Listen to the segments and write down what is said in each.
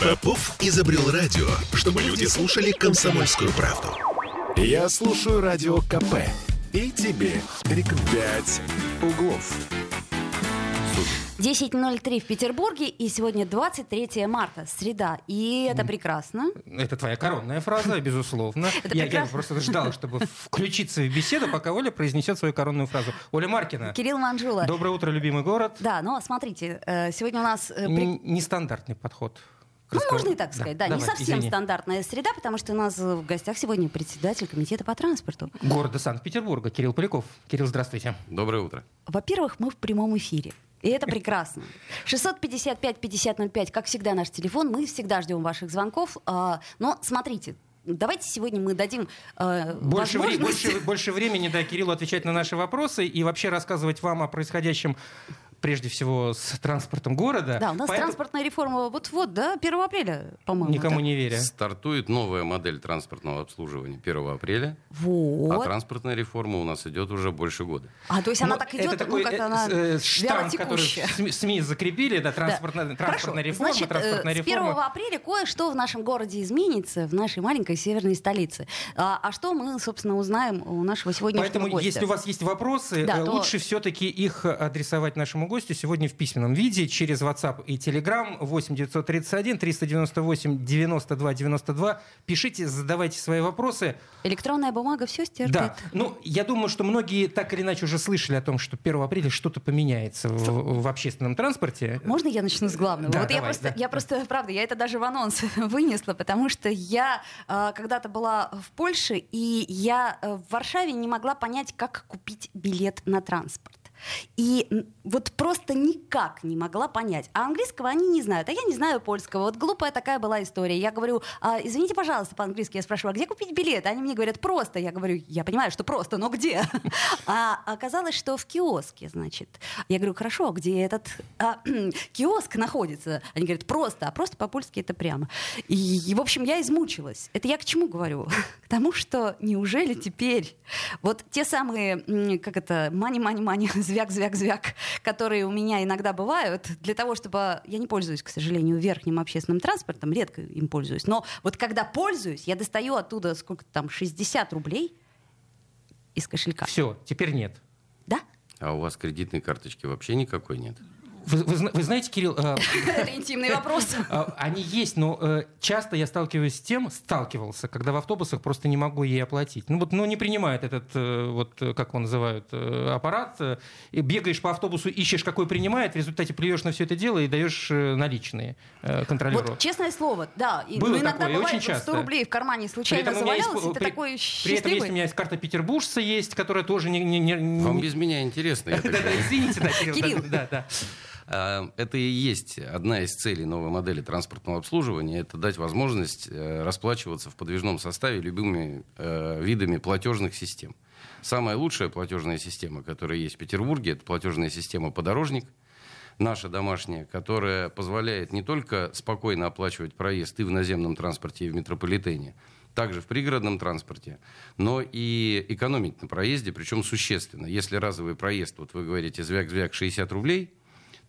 Попов изобрел радио, чтобы люди слушали комсомольскую правду. Я слушаю радио КП и тебе рекомендую. «Пять углов». 10.03 в Петербурге, и сегодня 23 марта, среда. И это прекрасно. Это твоя коронная фраза, безусловно. Это я, просто ждал, чтобы включиться в беседу, пока Оля произнесет свою коронную фразу. Оля Маркина. Кирилл Манжула. Доброе утро, любимый город. Да, но смотрите, э, сегодня у нас... э, Н- Нестандартный подход. К Ну, можно и так сказать, да. не давай, совсем извини. стандартная среда, потому что у нас в гостях сегодня председатель комитета по транспорту. Города Санкт-Петербурга. Кирилл Поляков. Кирилл, здравствуйте. Доброе утро. Во-первых, мы в прямом эфире. И это прекрасно. 655-5005, как всегда, наш телефон. Мы всегда ждем ваших звонков. А, Но смотрите, давайте сегодня мы дадим э, Больше, вре- больше, больше времени, да, Кириллу отвечать на наши вопросы и вообще рассказывать вам о происходящем прежде всего с транспортом города. Да, у нас Поэтому- транспортная реформа вот-вот, да, 1 апреля, по-моему. Никому так. не веря. Стартует новая модель транспортного обслуживания 1 апреля, а Вот. транспортная реформа у нас идет уже больше года. А, то есть она Ну, так идет, это такой ну, как э, она э, штамп, который. СМИ, СМИ закрепили, да, Да. транспортная, транспортная Хорошо. реформа, Значит, э, транспортная с 1 реформа. апреля кое-что в нашем городе изменится, в нашей маленькой северной столице. А, а что мы, собственно, узнаем у нашего сегодняшнего Поэтому, гостя? если у вас есть вопросы, Да, э, то- лучше все-таки их адресовать нашему гостю сегодня в письменном виде через WhatsApp и Telegram 8 931 398 92 92. Пишите, задавайте свои вопросы. Электронная бумага все стерпит. Да, ну, я думаю, что многие так или иначе уже слышали о том, что 1 апреля что-то поменяется в, в общественном транспорте. Можно я начну с главного? Да, вот я давай, просто, да. я просто, правда, я это даже в анонс вынесла, потому что я э, когда-то была в Польше, и я э, в Варшаве не могла понять, как купить билет на транспорт. И вот просто никак не могла понять. А английского они не знают, а я не знаю польского. Вот глупая такая была история. Я говорю, «А, извините, пожалуйста, по-английски. Я спрашиваю, а где купить билет? Они мне говорят, просто. Я говорю, я понимаю, что просто, но где? А оказалось, что в киоске, значит. Я говорю, хорошо, а где этот а, киоск находится? Они говорят, просто, а просто по-польски это прямо. И, в общем, я измучилась. Это я к чему говорю? К тому, что неужели теперь вот те самые, как это, мани-мани-мани, звяк-звяк-звяк, которые у меня иногда бывают, для того, чтобы... Я не пользуюсь, к сожалению, верхним общественным транспортом, редко им пользуюсь. Но вот когда пользуюсь, я достаю оттуда сколько там, 60 рублей из кошелька. Все, теперь нет. Да? А у вас кредитной карточки вообще никакой нет? Вы, вы вы знаете, Кирилл, э, Это интимный вопрос. А, Они есть, но э, часто я сталкиваюсь с тем, сталкивался, когда в автобусах просто не могу ей оплатить. Ну вот, ну не принимает этот, э, вот э, как его называют, э, аппарат. э, бегаешь по автобусу, ищешь, какой принимает, в результате плюешь на все это дело и даешь наличные э, контролеру. Вот честное слово, да. И, Было ну, иногда такое, бывает, очень что 100 часто. рублей в кармане случайно меня есть, завалялось, и ты при- такой при этом есть у меня есть карта петербуржца есть, которая тоже не... не, не- Вам без меня интересно. извините, да, Кирилл. А, Это и есть одна из целей новой модели транспортного обслуживания. Это дать возможность э, расплачиваться в подвижном составе любыми э, видами платежных систем. Самая лучшая платежная система, которая есть в Петербурге, это платежная система «Подорожник», наша домашняя, которая позволяет не только спокойно оплачивать проезд и в наземном транспорте, и в метрополитене, также в пригородном транспорте, но и экономить на проезде, причем существенно. Если разовый проезд, вот вы говорите, звяк-звяк 60 рублей,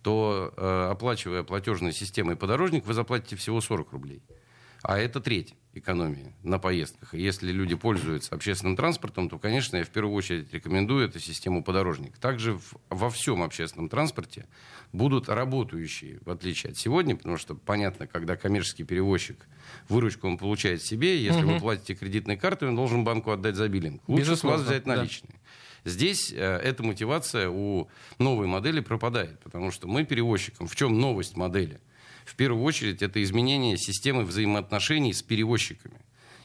то э, оплачивая платежной системой подорожник, вы заплатите всего 40 рублей. А это треть экономии на поездках. И если люди пользуются общественным транспортом, то, конечно, я в первую очередь рекомендую эту систему подорожник. Также в- во всем общественном транспорте будут работающие, в отличие от сегодня, потому что понятно, когда коммерческий перевозчик выручку он получает себе, если вы платите кредитной картой, он должен банку отдать за биллинг. Лучше с вас Безусловно, взять да. Здесь э, эта мотивация у новой модели пропадает, потому что мы перевозчикам, в чем новость модели? В первую очередь это изменение системы взаимоотношений с перевозчиками.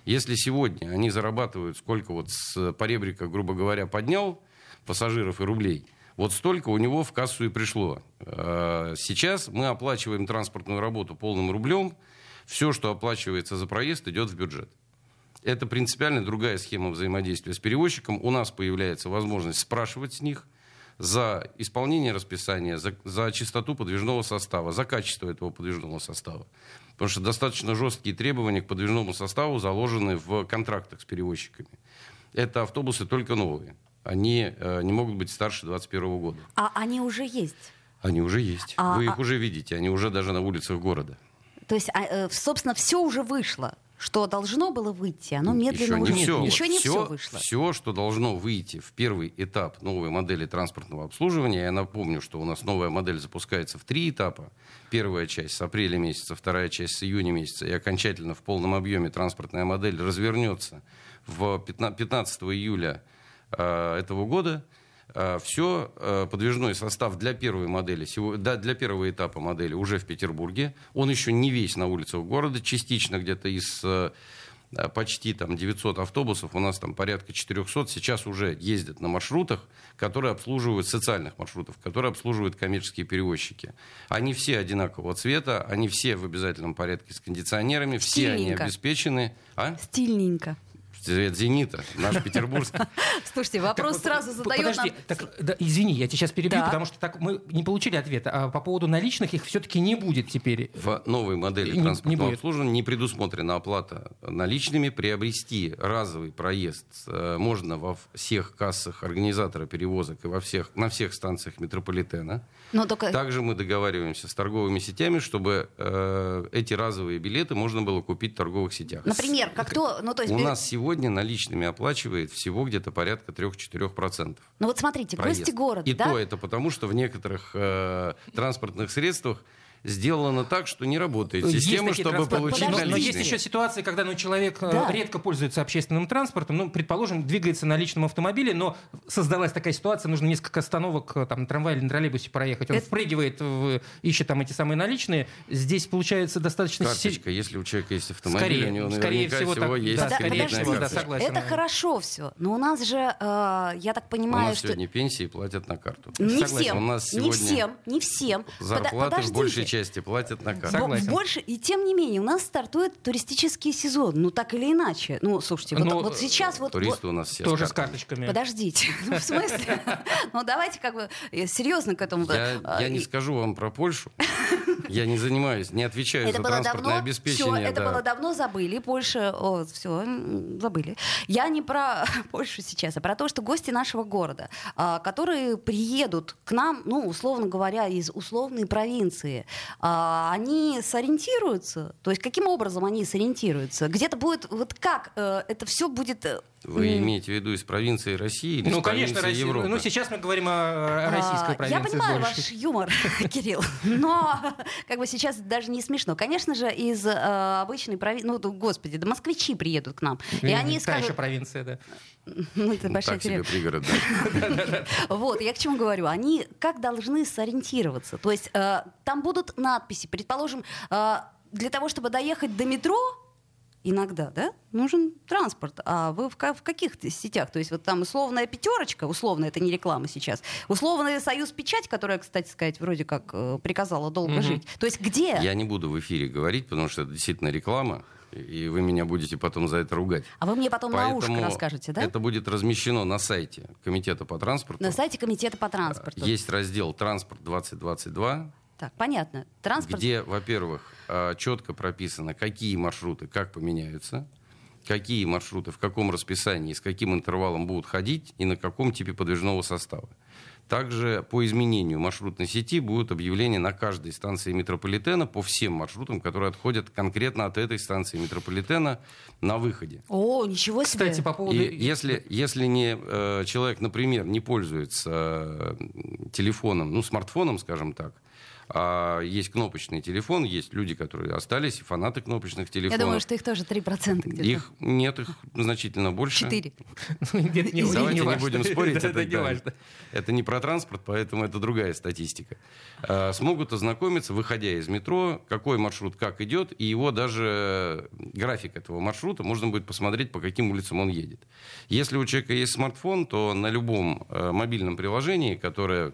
Если сегодня они зарабатывают, сколько вот с поребрика, грубо говоря, поднял пассажиров и рублей, вот столько у него в кассу и пришло. Э, Сейчас мы оплачиваем транспортную работу полным рублем, все, что оплачивается за проезд, идет в бюджет. Это принципиально другая схема взаимодействия с перевозчиком. У нас появляется возможность спрашивать с них за исполнение расписания, за, за чистоту подвижного состава, за качество этого подвижного состава. Потому что достаточно жесткие требования к подвижному составу заложены в контрактах с перевозчиками. Это автобусы только новые. Они э, не могут быть старше 2021 года. А они уже есть. Они уже есть. А- Вы их а- уже видите. Они уже даже на улицах города. То есть, а, э, собственно, все уже вышло. Что должно было выйти, оно медленно еще не уже- все. Еще не все, все вышло. Все, что должно выйти в первый этап новой модели транспортного обслуживания, я напомню, что у нас новая модель запускается в три этапа. Первая часть с апреля месяца, вторая часть с июня месяца, и окончательно в полном объеме транспортная модель развернется в 15, 15 июля э, этого года. Все, подвижной состав для первой модели, да, для первого этапа модели уже в Петербурге. Он еще не весь на улицах города, частично где-то из э, э, почти там 900 автобусов, у нас там порядка 400 сейчас уже ездят на маршрутах, которые обслуживают социальных маршрутов, которые обслуживают коммерческие перевозчики. Они все одинакового цвета, они все в обязательном порядке с кондиционерами, все они обеспечены. А? Стильненько. Цвет «Зенита», наш петербургский. Слушайте, вопрос сразу задает Подожди, нам... так, да, извини, я тебя сейчас перебью, Да. потому что так мы не получили ответа. А по поводу наличных их все-таки не будет теперь. В новой модели Не- не транспортного будет. обслуживания не предусмотрена оплата наличными. Приобрести разовый проезд э, можно во всех кассах организатора перевозок и во всех, на всех станциях метрополитена. Но только Также мы договариваемся с торговыми сетями, чтобы э, эти разовые билеты можно было купить в торговых сетях. Например, как кто, ну то есть, У нас сегодня наличными оплачивает всего где-то порядка 3-4%. ну вот смотрите, гости города, И да? то это потому, что в некоторых э, транспортных средствах сделано так, что не работает Есть система, такие чтобы транспорт- получить Подождите. Но наличные. есть еще ситуации, когда ну, человек э, Да. редко пользуется общественным транспортом, ну, предположим, двигается на личном автомобиле, но создалась такая ситуация, нужно несколько остановок э, там, на трамвае или на троллейбусе проехать. Он Это- впрыгивает, в- ищет там эти самые наличные. Здесь получается достаточно... Карточка, если у человека есть автомобиль, Скорее, у него скорее всего, всего так, есть да, скорее кредитная всего, да, согласен. Это хорошо все, но у нас же, э, я так У понимаю, нас что сегодня пенсии платят на карту. не Согласен. всем, У нас не всем, не всем. Зарплаты подождите. большей части платят на карту. Согласен. Бо- Больше, и тем не менее, у нас стартует туристический сезон. Ну, так или иначе. Ну, слушайте, вот, Ну, вот сейчас вот... Туристы у нас все Тоже с карточками. Подождите, ну, в смысле? Ну, давайте как бы э, серьезно к этому. Я, я не скажу вам про Польшу. Я не занимаюсь, не отвечаю Это за было транспортное давно, обеспечение. все, это да. было давно, забыли. Польша, о, все, забыли. Я не про Польшу сейчас, а про то, что гости нашего города, а, которые приедут к нам, ну, условно говоря, из условной провинции, они сориентируются? То есть каким образом они сориентируются? Где-то будет, вот как э, это все будет... Вы м, имеете в виду из провинции России или Ну, из конечно, провинции Россия. Европы? Ну, сейчас мы говорим о, о российской А, провинции. Я понимаю больше. ваш юмор, Кирилл, но как бы сейчас даже не смешно. Конечно же, из э, обычной провинции, ну, господи, да москвичи приедут к нам. И они Та еще скажут, провинция, да. ну, это Ну, большая так себе территория. пригород, да. Вот, я к чему говорю. Они как должны сориентироваться? То есть э, там будут надписи, предположим, э, для того, чтобы доехать до метро, иногда, да, нужен транспорт. А вы в, в каких сетях? То есть вот там условная пятерочка, условно, это не реклама сейчас, условный союз печать, которая, кстати сказать, вроде как э, приказала долго Мгм. жить. То есть где? Я не буду в эфире говорить, потому что это действительно реклама, и вы меня будете потом за это ругать. А вы мне потом на ушко Поэтому расскажете, да? Это будет размещено на сайте Комитета по транспорту. На сайте комитета по транспорту. Есть раздел «Транспорт 2022», Так, понятно. Транспорт. где, во-первых, четко прописано, какие маршруты как поменяются, какие маршруты в каком расписании, с каким интервалом будут ходить и на каком типе подвижного состава. Также по изменению маршрутной сети будут объявления на каждой станции метрополитена по всем маршрутам, которые отходят конкретно от этой станции метрополитена на выходе. О, ничего себе. Кстати, по поводу... И если, если не, э, человек, например, не пользуется э, телефоном, ну, смартфоном, скажем так, а есть кнопочный телефон, есть люди, которые остались, фанаты кнопочных Я телефонов. думаю, что их тоже 3% где-то. Их нет, их значительно больше. Четыре. Нет, не- Давайте не, будем спорить. Это, не да, важно. это не про транспорт, поэтому это другая статистика. А, смогут ознакомиться, выходя из метро, какой маршрут как идет, и его даже график этого маршрута можно будет посмотреть, по каким улицам он едет. Если у человека есть смартфон, то на любом э, мобильном приложении, которое э,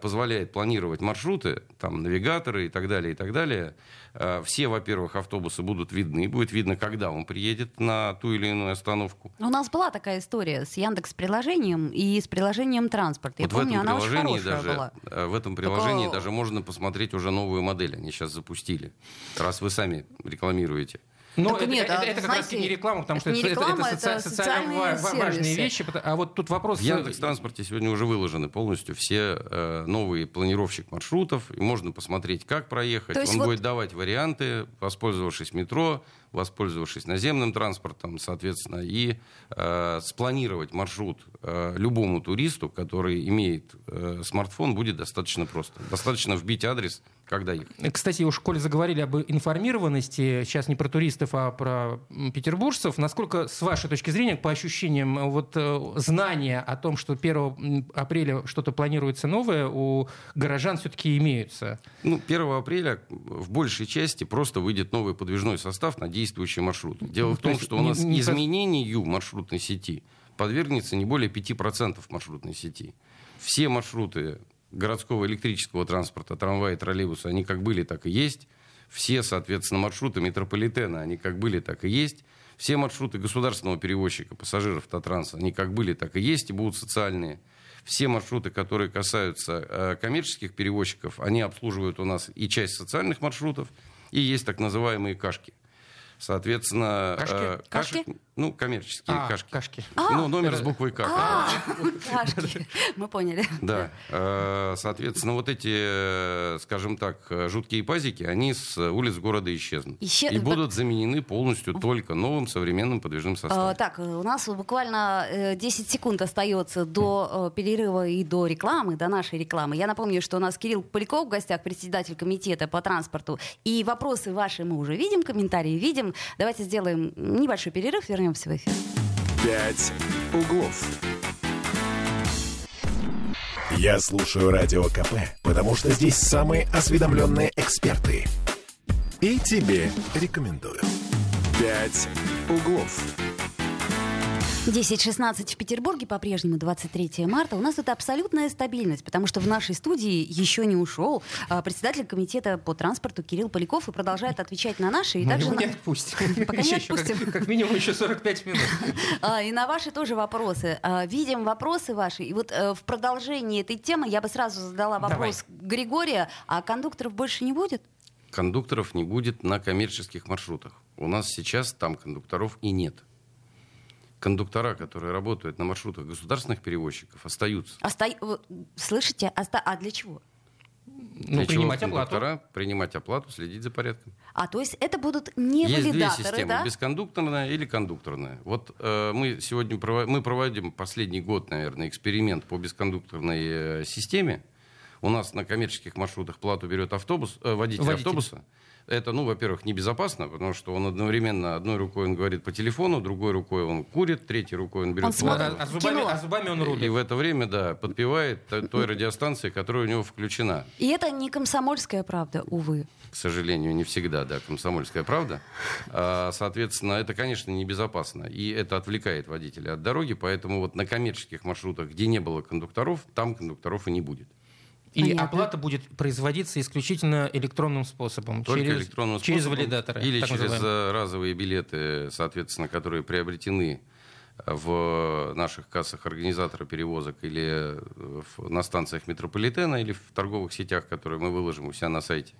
позволяет планировать маршруты, там навигаторы и так далее, и так далее, э, все, во-первых, автобусы будут видны, будет видно, когда он приедет на ту или иную остановку. У нас была такая история с Яндекс приложением и с приложением транспорт. Я вот помню, в этом она очень приложении хорошая даже была. э, в этом приложении Только- даже можно посмотреть уже новую модель. Они сейчас запустили. Раз вы сами рекламируете. Но Так это, нет, это- а, это как раз знаете, не реклама, потому что это это, это- это соци- это социально социальные ва- ва- важные сервисы. вещи. А вот тут вопрос... В Яндекс.Транспорте сегодня уже выложены полностью все э, новые планировщик маршрутов. И можно посмотреть, как проехать. То есть Он вот- будет давать варианты, воспользовавшись метро, воспользовавшись наземным транспортом, соответственно, и э, спланировать маршрут э, любому туристу, который имеет э, смартфон, будет достаточно просто. Достаточно вбить адрес, когда ехать. Кстати, уж коли заговорили об информированности, сейчас не про туристов, а про петербуржцев, насколько, с вашей точки зрения, по ощущениям, э, вот э, знания о том, что 1 м, апреля что-то планируется новое, у горожан все-таки имеются? Ну, 1 апреля в большей части просто выйдет новый подвижной состав на действующие маршруты. Дело в То том, есть что у нас не изменению маршрутной сети подвергнется не более 5% маршрутной сети. Все маршруты городского электрического транспорта, трамваи, троллейбусы, они как были, так и есть. Все, соответственно, маршруты метрополитена, они как были, так и есть. Все маршруты государственного перевозчика пассажиров Татранса, они как были, так и есть и будут социальные. Все маршруты, которые касаются э, коммерческих перевозчиков, они обслуживают у нас и часть социальных маршрутов, и есть так называемые кашки. Соответственно, Кашки? э, Кашки? Ну, коммерческие А, кашки. кашки. Ну, номер с буквой К. А, кашки. Мы поняли. Да. Э, Соответственно, вот эти, э, скажем так, э, жуткие пазики, они с улиц города исчезнут. Исчез- И будут заменены полностью только новым современным подвижным А, составом. Так, у нас буквально э, 10 секунд остается до перерыва и до рекламы, до нашей рекламы. Я напомню, что у нас Кирилл Поляков в гостях, председатель комитета по транспорту. И вопросы ваши мы уже видим, комментарии видим. Давайте сделаем небольшой перерыв, вернемся в эфир. «Пять углов». Я слушаю Радио КП, потому что здесь самые осведомленные эксперты. И тебе рекомендую. «Пять углов». 10.16 в Петербурге, по-прежнему 23 марта. У нас тут абсолютная стабильность, потому что в нашей студии еще не ушел а, председатель комитета по транспорту Кирилл Поляков и продолжает отвечать на наши и Мы также его на- не отпустим. Пока не Еще- еще отпустим. Как, как минимум еще 45 минут. А, И на ваши тоже вопросы. А, Видим вопросы ваши. И вот э, в продолжении этой темы я бы сразу задала вопрос Григория. А кондукторов больше не будет? Кондукторов не будет на коммерческих маршрутах. У нас сейчас там кондукторов и нет. Кондуктора, которые работают на маршрутах государственных перевозчиков, остаются. Оста- вот, Слышите? Оста- А для чего? Ну, Для чего принимать оплату. кондуктора? Принимать оплату, следить за порядком. А то есть это будут не Есть две валидаторы, системы, да? бескондукторная или кондукторная. Вот э, мы сегодня прово- мы проводим последний год, наверное, эксперимент по бескондукторной э, системе. У нас на коммерческих маршрутах плату берет автобус, э, водитель, Водитель. автобуса. Это, ну, во-первых, небезопасно, потому что он одновременно одной рукой он говорит по телефону, другой рукой он курит, третьей рукой он берет Он смотрит. А, а зубами, Кино. а зубами он И рулит. в это время, да, подпевает той радиостанции, которая у него включена. И это не комсомольская правда, увы. к сожалению, не всегда, да, комсомольская правда. А, Соответственно, это, конечно, небезопасно. И это отвлекает водителя от дороги. Поэтому вот на коммерческих маршрутах, где не было кондукторов, там кондукторов и не будет. И Понятно. оплата будет производиться исключительно электронным способом. Только через, электронным Через способом валидаторы. Или через называемые. э, разовые билеты, соответственно, которые приобретены в наших кассах организатора перевозок или э, в- на станциях метрополитена или в торговых сетях, которые мы выложим у себя на сайте.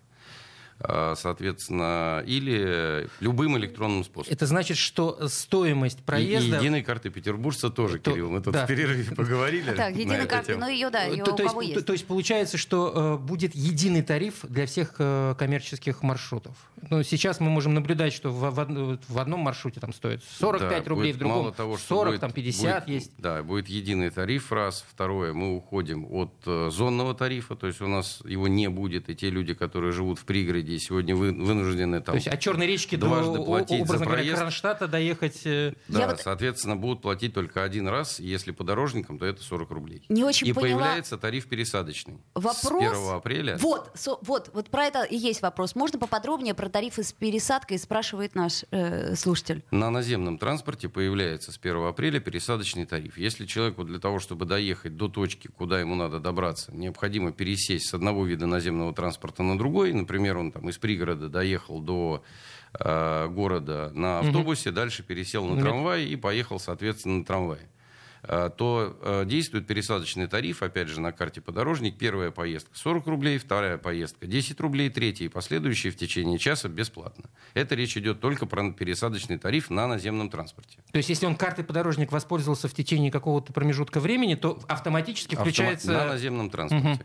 А, Соответственно, или любым электронным способом. Это значит, что стоимость И- проезда... И, единой карты петербуржца тоже, То- Кирилл. Мы тут да. в перерыве поговорили. Так, эту карта, тему. ну ее, да, ее то, у то есть, кого то- есть. то есть получается, что э, будет единый тариф для всех э, коммерческих маршрутов. Ну, сейчас мы можем наблюдать, что в, в в одном маршруте там стоит 45 Да, рублей, в другом мало того, что 40, будет- там 50 будет- есть. Да, будет единый тариф раз. Второе, мы уходим от э, зонного тарифа, то есть у нас его не будет, и те люди, которые живут в пригороде и сегодня вы- вынуждены там... То есть от Черной речки до, платить за образно говоря, проезд. Кронштадта доехать... э, Да, Я вот- соответственно, будут платить только один раз, если по дорожникам, то это 40 рублей. Не очень и поняла. появляется тариф пересадочный. Вопрос. С 1 апреля. Вот, со- вот, вот про это и есть вопрос. Можно поподробнее про тарифы с пересадкой, спрашивает наш э, слушатель. На наземном транспорте появляется с 1 апреля пересадочный тариф. Если человеку для того, чтобы доехать до точки, куда ему надо добраться, необходимо пересесть с одного вида наземного транспорта на другой, например, он там из пригорода доехал до э, города на автобусе, дальше пересел на трамвай и поехал, соответственно, на трамвае. э, то э, действует пересадочный тариф, опять же, на карте подорожник. Первая поездка 40 рублей, вторая поездка 10 рублей, третья и последующие в течение часа бесплатно. Это речь идет только про пересадочный тариф на наземном транспорте. То есть, если он картой подорожник воспользовался в течение какого-то промежутка времени, то автоматически включается... Автома- На наземном транспорте. Е-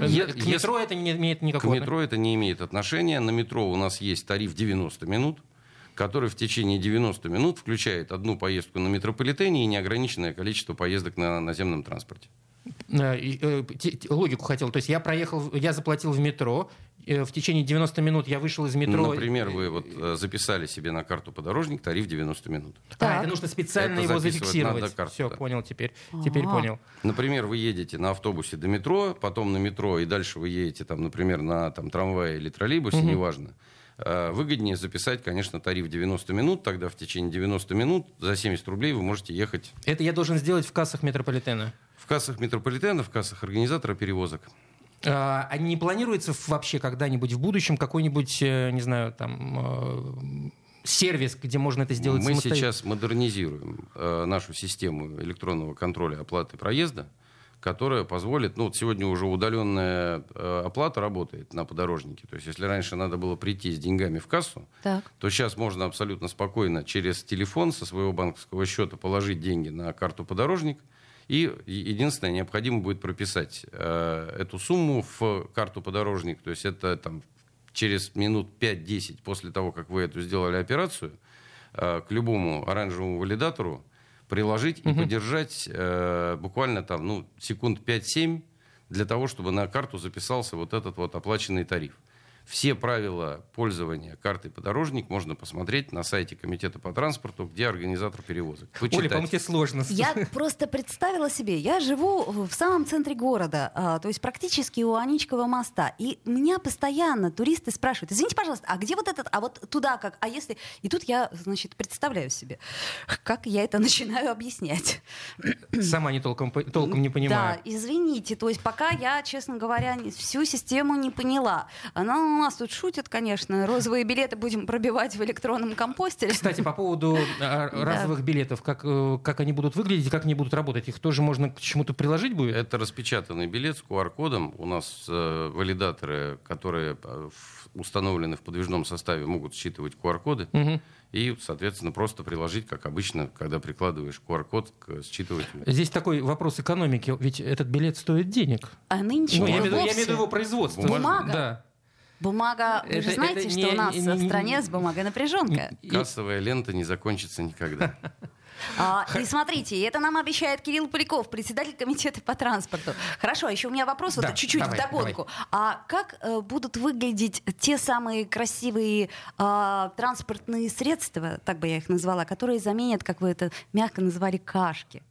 Е- К метро это не имеет К никакого... метро это не имеет отношения. На метро у нас есть тариф 90 минут, который в течение 90 минут включает одну поездку на метрополитене и неограниченное количество поездок на наземном транспорте. Э, э, Логику хотел. То есть я проехал, я заплатил в метро, э, в течение 90 минут я вышел из метро... Например, вы вот записали себе на карту подорожник тариф 90 минут. А, Так. это нужно специально Это его зафиксировать. надо карту, Все, да. понял теперь. Теперь Ага. понял. Например, вы едете на автобусе до метро, потом на метро, и дальше вы едете, там, например, на там, трамвае или троллейбусе, неважно. Э, Выгоднее записать, конечно, тариф 90 минут. Тогда в течение 90 минут за 70 рублей вы можете ехать Это я должен сделать в кассах метрополитена. В кассах метрополитена, в кассах организатора перевозок. А а не планируется вообще когда-нибудь в будущем какой-нибудь, э, не знаю, там э, сервис, где можно это сделать Мы сейчас модернизируем э, нашу систему электронного контроля оплаты проезда, которая позволит, ну вот сегодня уже удаленная э, оплата работает на подорожнике. То есть если раньше надо было прийти с деньгами в кассу, Так. то сейчас можно абсолютно спокойно через телефон со своего банковского счета положить деньги на карту подорожник. И единственное, необходимо будет прописать э, эту сумму в карту подорожник. То есть это там, через минут 5-10 после того, как вы эту сделали операцию, э, к любому оранжевому валидатору приложить и подержать э, буквально там, ну, секунд 5-7 для того, чтобы на карту записался вот этот вот оплаченный тариф. Все правила пользования картой подорожник можно посмотреть на сайте Комитета по транспорту, где организатор перевозок. Оля, Почитать. по-моему, тебе сложно. Я просто представила себе, я живу в самом центре города, а, то есть практически у Аничкова моста, и меня постоянно туристы спрашивают, извините, пожалуйста, а где вот этот, а вот туда как, а если... И тут я, значит, представляю себе, как я это начинаю объяснять. Сама не толком, толком не понимаю. Да, извините, то есть пока я, честно говоря, всю систему не поняла. Она у нас тут шутит, конечно, розовые билеты будем пробивать в электронном компостере. Кстати, по поводу а, разовых билетов, как, э, как они будут выглядеть и как они будут работать, их тоже можно к чему-то приложить будет? Это распечатанный билет с QR-кодом. У нас э, валидаторы, которые э, установлены в подвижном составе, могут считывать QR-коды. Мгм. И, соответственно, просто приложить, как обычно, когда прикладываешь QR-код к считывателю. Здесь такой вопрос экономики, ведь этот билет стоит денег. А нынче Ну, я, имею в виду, я имею в виду его производство. Бумага? Да. Бумага, вы же Это- знаете, это что не- у нас не- в не- стране с бумагой напряженка. Кассовая лента не закончится никогда. А, и смотрите, это нам обещает Кирилл Поляков, председатель комитета по транспорту. Хорошо, а еще у меня вопрос Да, вот чуть-чуть давай, вдогонку. А как э, будут выглядеть те самые красивые а, транспортные средства, так бы я их назвала, которые заменят, как вы это мягко называли, кашки?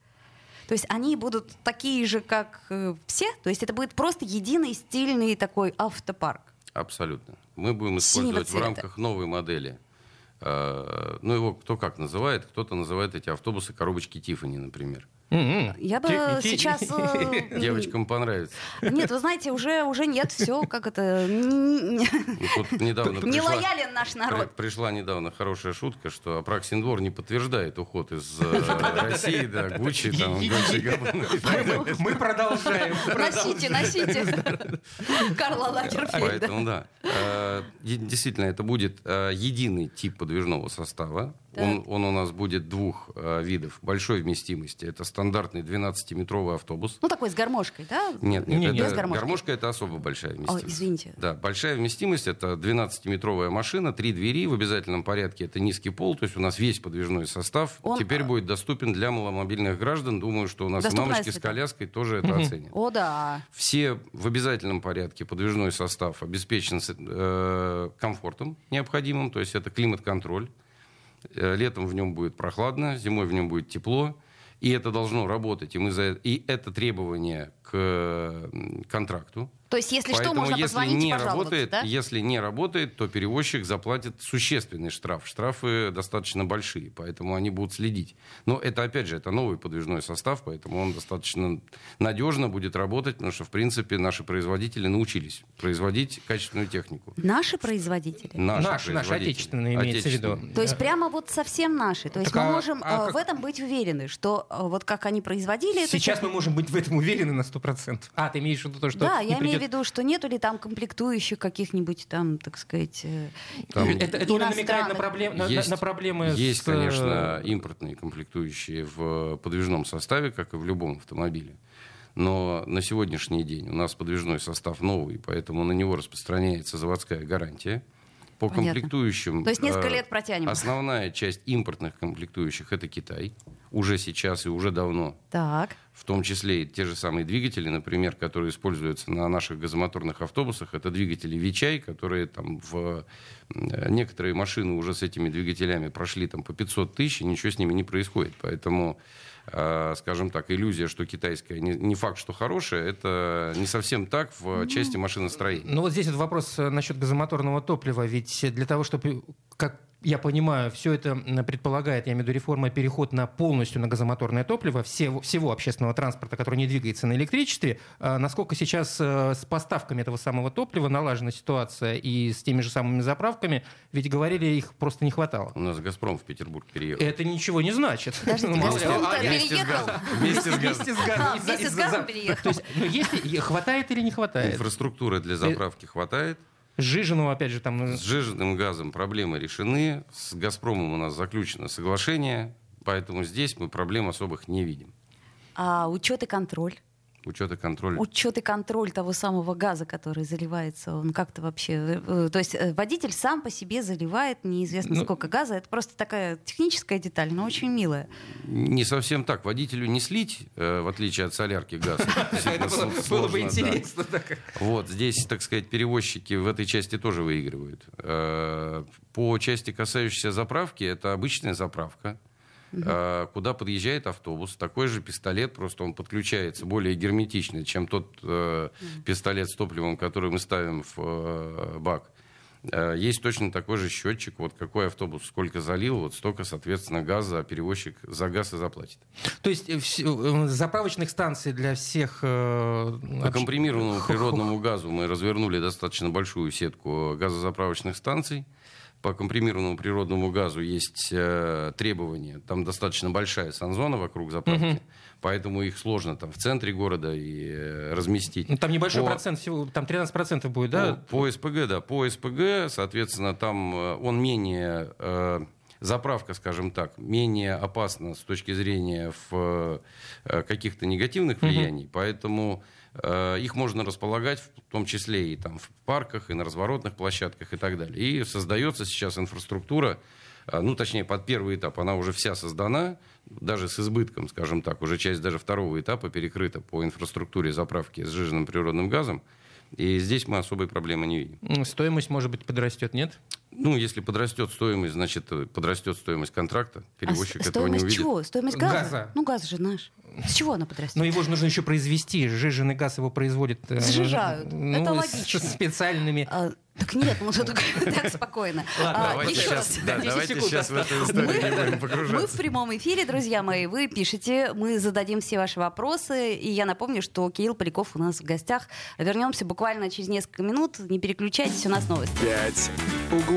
То есть они будут такие же, как э, все? То есть это будет просто единый стильный такой автопарк? Абсолютно. Мы будем Синего использовать в цвета. рамках новой модели. э, Ну, его кто как называет. Кто-то называет эти автобусы коробочки Тифани, например. М-м. Я бы сейчас... э, Девочкам понравится. Нет, вы знаете, уже, уже нет, все, как это... н- Ну, Тут недавно Не пришла, лоялен наш при- народ. пришла недавно хорошая шутка, что Апраксин двор не подтверждает уход из э, России, да, Гуччи, там. Мы продолжаем. Носите, носите. Карла Лагерфельда. Поэтому да. Э, Действительно, это будет единый тип подвижного состава. Он, у нас будет двух видов. Большой вместимости. Это стандартный 12-метровый автобус. Ну, такой с гармошкой, да? Нет, нет, Не, это, не. Без гармошки. гармошка это особо большая вместимость. Ой, извините. Да, большая вместимость это 12-метровая машина, три двери в обязательном порядке, это низкий пол, то есть у нас весь подвижной состав Он, теперь а, будет доступен для маломобильных граждан. Думаю, что у нас Доступная мамочки с среда. коляской тоже это оценят. О, да. Все в обязательном порядке подвижной состав обеспечен с- э, комфортом необходимым, то есть это климат-контроль. Э, Летом в нем будет прохладно, зимой в нем будет тепло. И это должно работать. И, мы за, и это требование к контракту. То есть, если что, Поэтому, можно если позвонить и не пожаловаться, работает, да? если не работает, то перевозчик заплатит существенный штраф. Штрафы достаточно большие, поэтому они будут следить. Но это, опять же, это новый подвижной состав, поэтому он достаточно надежно будет работать, потому что, в принципе, наши производители научились производить качественную технику. Наши производители? Наши, Наши, наши отечественные, имеется в виду. Отечественные. То есть прямо вот совсем наши. То есть Так мы а- можем а э, как- в этом быть уверены, что э, вот как они производили Сейчас мы технику- можем быть в этом уверены на 100%. А, ты имеешь в виду то, что Да, не я имею в придет- виду, что нету ли там комплектующих каких-нибудь там, так сказать, э, Там Это, это он намекает на, проблем, на, есть, на проблемы есть, с... конечно, импортные комплектующие в подвижном составе, как и в любом автомобиле. Но на сегодняшний день у нас подвижной состав новый, поэтому на него распространяется заводская гарантия. По Понятно. комплектующим... То есть несколько э, лет протянем. Основная часть импортных комплектующих это Китай. Уже сейчас и уже давно. Так. В том числе и те же самые двигатели, например, которые используются на наших газомоторных автобусах. Это двигатели Вичай, которые там в э, некоторые машины уже с этими двигателями прошли там по 500 тысяч, и ничего с ними не происходит. Поэтому, э, скажем так, иллюзия, что китайская не, не факт, что хорошая, это не совсем так в части машиностроения. Ну вот здесь вот вопрос э, насчет газомоторного топлива. Ведь для того, чтобы, как я понимаю, все это предполагает, я имею в виду реформа, переход на полностью на газомоторное топливо всего, всего общественного транспорта, который не двигается на электричестве. А насколько сейчас э, с поставками этого самого топлива налажена ситуация и с теми же самыми заправками? Ведь говорили, их просто не хватало. У нас «Газпром» в Петербург переехал. Это ничего не значит. Подождите, Ну. «Газпром»-то Вместе с переехал? газом. Вместе с газом. Вместе с газом. А, газом переехал. То есть, ну, есть хватает или не хватает? Инфраструктуры для заправки хватает. Жиженого, опять же, там... э, С жиженным газом проблемы решены. С «Газпромом» у нас заключено соглашение. Поэтому здесь мы проблем особых не видим. А учет и контроль? Учет и контроль. Учет и контроль того самого газа, который заливается, он как-то вообще... э, э, То есть э, водитель сам по себе заливает неизвестно Ну- сколько газа. Это просто такая техническая деталь, но очень милая. Не совсем так. Водителю не слить, в отличие от солярки, газ. Это было, бы интересно. Вот, здесь, так сказать, перевозчики в этой части тоже выигрывают. По части, касающейся заправки, это обычная заправка, э, куда подъезжает автобус. Такой же пистолет, просто он подключается более герметично, чем тот э, пистолет с топливом, который мы ставим в э, бак. Э, Есть точно такой же счетчик, вот какой автобус сколько залил, вот столько, соответственно, газа перевозчик за газ и заплатит. То есть заправочных станций для всех... По компримированному природному газу мы развернули достаточно большую сетку газозаправочных станций. По компримированному природному газу есть э, требования. Там достаточно большая санзона вокруг заправки. Поэтому их сложно там в центре города и э, разместить. Ну, там небольшой По- процент всего, там 13% будет, да? По, по СПГ, да. По СПГ, соответственно, там э, он менее... э, Заправка, скажем так, менее опасна с точки зрения в, э, каких-то негативных влияний, поэтому э, их можно располагать в том числе и там в парках, и на разворотных площадках и так далее. И создается сейчас инфраструктура, э, ну, точнее, под первый этап она уже вся создана, даже с избытком, скажем так, уже часть даже второго этапа перекрыта по инфраструктуре заправки с жиженным природным газом. И здесь мы особой проблемы не видим. Стоимость, может быть, подрастет, нет? Ну, если подрастет стоимость, значит, э, подрастет стоимость контракта. Перевозчик а этого не стоимость увидит. чего? Стоимость газа? Газа. Ну, газ же наш. С чего она подрастет? Но его же нужно еще произвести. Жиженый газ его производит... э, Сжижают. ну, Это логично. С специальными... А, так нет, ну что так, так спокойно. Ладно, А, Давайте еще сейчас, раз. да, 10 давайте секунд сейчас в эту историю не будем Мы погружаться. в прямом эфире, друзья мои. Вы пишете, мы зададим все ваши вопросы. И я напомню, что Кирилл Поляков у нас в гостях. Вернемся буквально через несколько минут. Не переключайтесь, у нас новости. «Пять углов».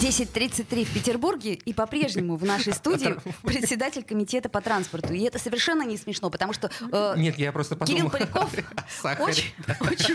10.33 в Петербурге, и по-прежнему в нашей студии председатель комитета по транспорту. И это совершенно не смешно, потому что э, Нет, я просто подумал... Кирилл Поляков сахаре. очень, очень...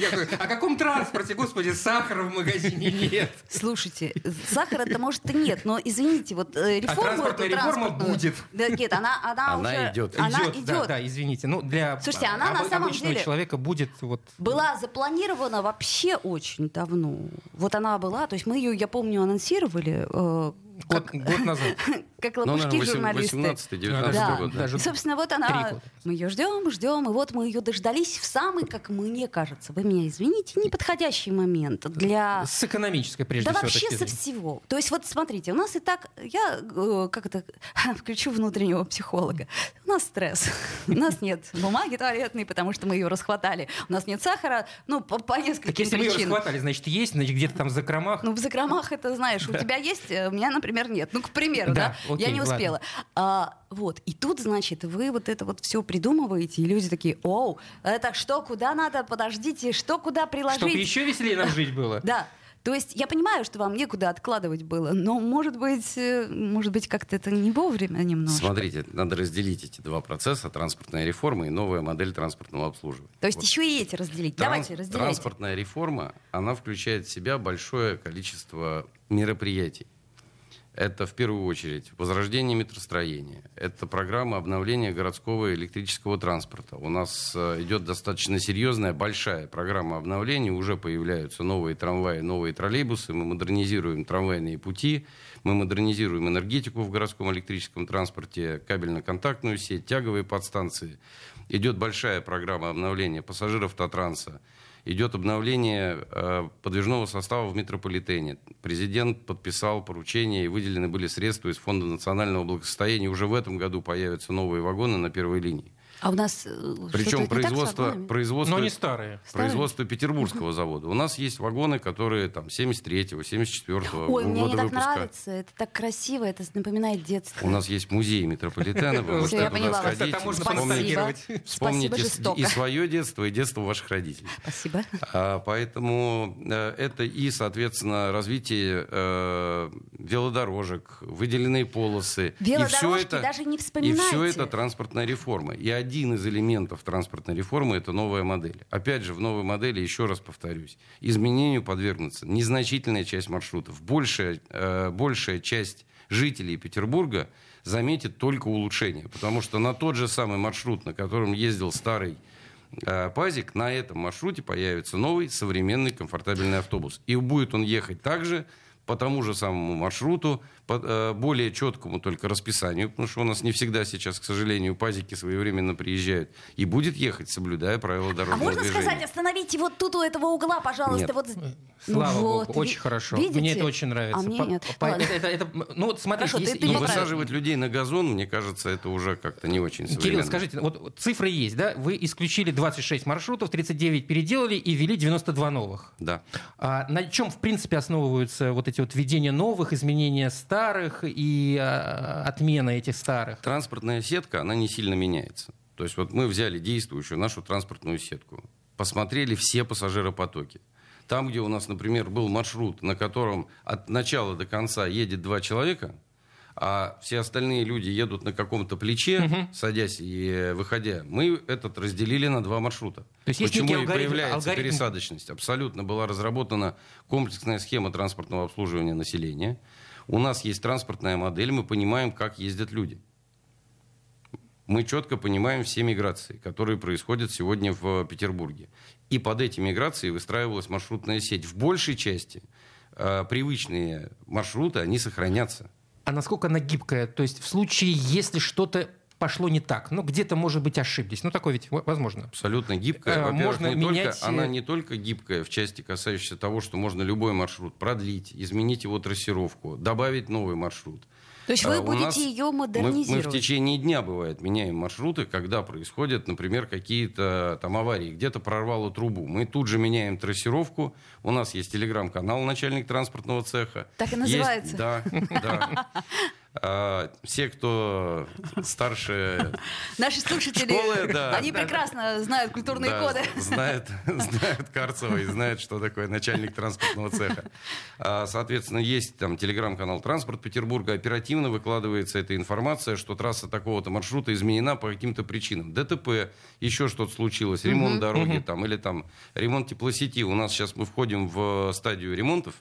Я говорю, о каком транспорте, господи, сахара в магазине нет. Слушайте, сахара-то может и нет, но извините, вот э, реформу транспортная эту реформа будет. Да нет, она, она, Она уже... идет. Она Идет, да, идет. да, извините. Ну, для Слушайте, она на самом обычного деле- человека будет вот... Была запланирована вообще очень давно. Вот она была, то есть мы ее, я помню, анонсировали э, Год, год назад. как Ну, лопушки журналисты. 18-19 Да. год. И, собственно, вот она. Мы ее ждем, ждем, и вот мы ее дождались в самый, как мне кажется, вы меня извините, неподходящий момент для С экономической, прежде да всего, вообще со всего. То есть вот смотрите, у нас и так, я э, как это, включу внутреннего психолога. У нас стресс. У нас нет бумаги туалетной, потому что мы ее расхватали. У нас нет сахара, ну, по, по нескольким Так если мы ее расхватали, значит, есть, значит, где-то там в закромах. Ну, в закромах это, знаешь, у тебя есть, э, у меня, например, нет. Ну, к примеру, да, Да, окей, я не ладно. успела. А, вот, и тут, значит, вы вот это вот все придумываете, и люди такие, оу, это что, куда надо, подождите, что, куда приложить? Чтобы еще веселее нам жить было. Да. То есть я понимаю, что вам некуда откладывать было, но, может быть, э, может быть, как-то это не вовремя немножко. Смотрите, надо разделить эти два процесса, транспортная реформа и новая модель транспортного обслуживания. То есть Вот. еще и эти разделить. Транс- Давайте, разделяйте. Транспортная реформа, она включает в себя большое количество мероприятий. Это в первую очередь возрождение метростроения. Это программа обновления городского электрического транспорта. У нас э, идет достаточно серьезная, большая программа обновления. Уже появляются новые трамваи, новые троллейбусы. Мы модернизируем трамвайные пути. Мы модернизируем энергетику в городском электрическом транспорте, кабельно-контактную сеть, тяговые подстанции. Идет большая программа обновления пассажиров Татранса. Идет обновление э, подвижного состава в метрополитене. Президент подписал поручение и выделены были средства из Фонда национального благосостояния. Уже в этом году появятся новые вагоны на первой линии. А у нас э, Причем не так с производство, вагонами? производство, Но не старые. производство Петербургского завода. У нас есть вагоны, которые там 73-го, 74-го Ой, мне года не так выпуска. нравится, это так красиво, это напоминает детство. У нас есть музей метрополитена. Вы можете туда сходить, вспомнить-. Спасибо, жестоко. и свое детство, и детство ваших родителей. Спасибо. А, Поэтому э, это и, соответственно, развитие э, велодорожек, выделенные полосы. и Велодорожки все это, даже не И вспоминайте. все это транспортная реформа. И один из элементов транспортной реформы – это новая модель. Опять же, в новой модели, еще раз повторюсь, изменению подвергнется незначительная часть маршрутов. Большая, э, большая часть жителей Петербурга заметит только улучшение. Потому что на тот же самый маршрут, на котором ездил старый э, пазик, на этом маршруте появится новый, современный, комфортабельный автобус. И будет он ехать также по тому же самому маршруту, по э, более четкому только расписанию, потому что у нас не всегда сейчас, к сожалению, пазики своевременно приезжают, и будет ехать, соблюдая правила А дорожного можно движения. сказать, остановите вот тут у этого угла, пожалуйста, Нет. вот. Слава Ну богу, вот, очень ви- хорошо. видите? Мне это очень нравится. А мне По- нет. по- Ладно. это- это- это- ну вот смотрите, Хорошо, ты- если- ты если- поправил. высаживать людей на газон, мне кажется, это уже как-то не очень современно. Кирилл, скажите, вот цифры есть, да? Вы исключили 26 маршрутов, 39 переделали и ввели 92 новых. Да. А на чем, в принципе, основываются вот эти вот введения новых, изменения старых и а, отмена этих старых? Транспортная сетка, она не сильно меняется. То есть вот мы взяли действующую нашу транспортную сетку, посмотрели все пассажиропотоки. Там, где у нас, например, был маршрут, на котором от начала до конца едет два человека, а все остальные люди едут на каком-то плече, садясь и выходя, мы этот разделили на два маршрута. То есть есть Почему некий и появляется алгоритм. пересадочность? Абсолютно была разработана комплексная схема транспортного обслуживания населения. У нас есть транспортная модель, мы понимаем, как ездят люди мы четко понимаем все миграции, которые происходят сегодня в Петербурге. И под эти миграции выстраивалась маршрутная сеть. В большей части э, привычные маршруты, они сохранятся. А насколько она гибкая? То есть в случае, если что-то пошло не так, ну где-то, может быть, ошиблись. Ну такое ведь возможно. Абсолютно гибкая. Э, Во-первых, можно не менять, только, она э, не только гибкая в части, касающейся того, что можно любой маршрут продлить, изменить его трассировку, добавить новый маршрут. То есть А вы у будете нас ее Мы, мы в модернизировать. течение дня, бывает, меняем маршруты, когда происходят, например, какие-то там аварии, где-то прорвало трубу. Мы тут же меняем трассировку. У нас есть телеграм-канал «Начальник транспортного цеха». Так и Есть- называется. да, да. А, все, кто старше Наши слушатели, Школы, да. они прекрасно знают культурные да, коды. Знают, знают Карцева и знают, что такое начальник транспортного цеха. А, Соответственно, есть там телеграм-канал «Транспорт Петербурга». Оперативно выкладывается эта информация, что трасса такого-то маршрута изменена по каким-то причинам. ДТП, еще что-то случилось, ремонт дороги там, или там ремонт теплосети. У нас сейчас мы входим в стадию ремонтов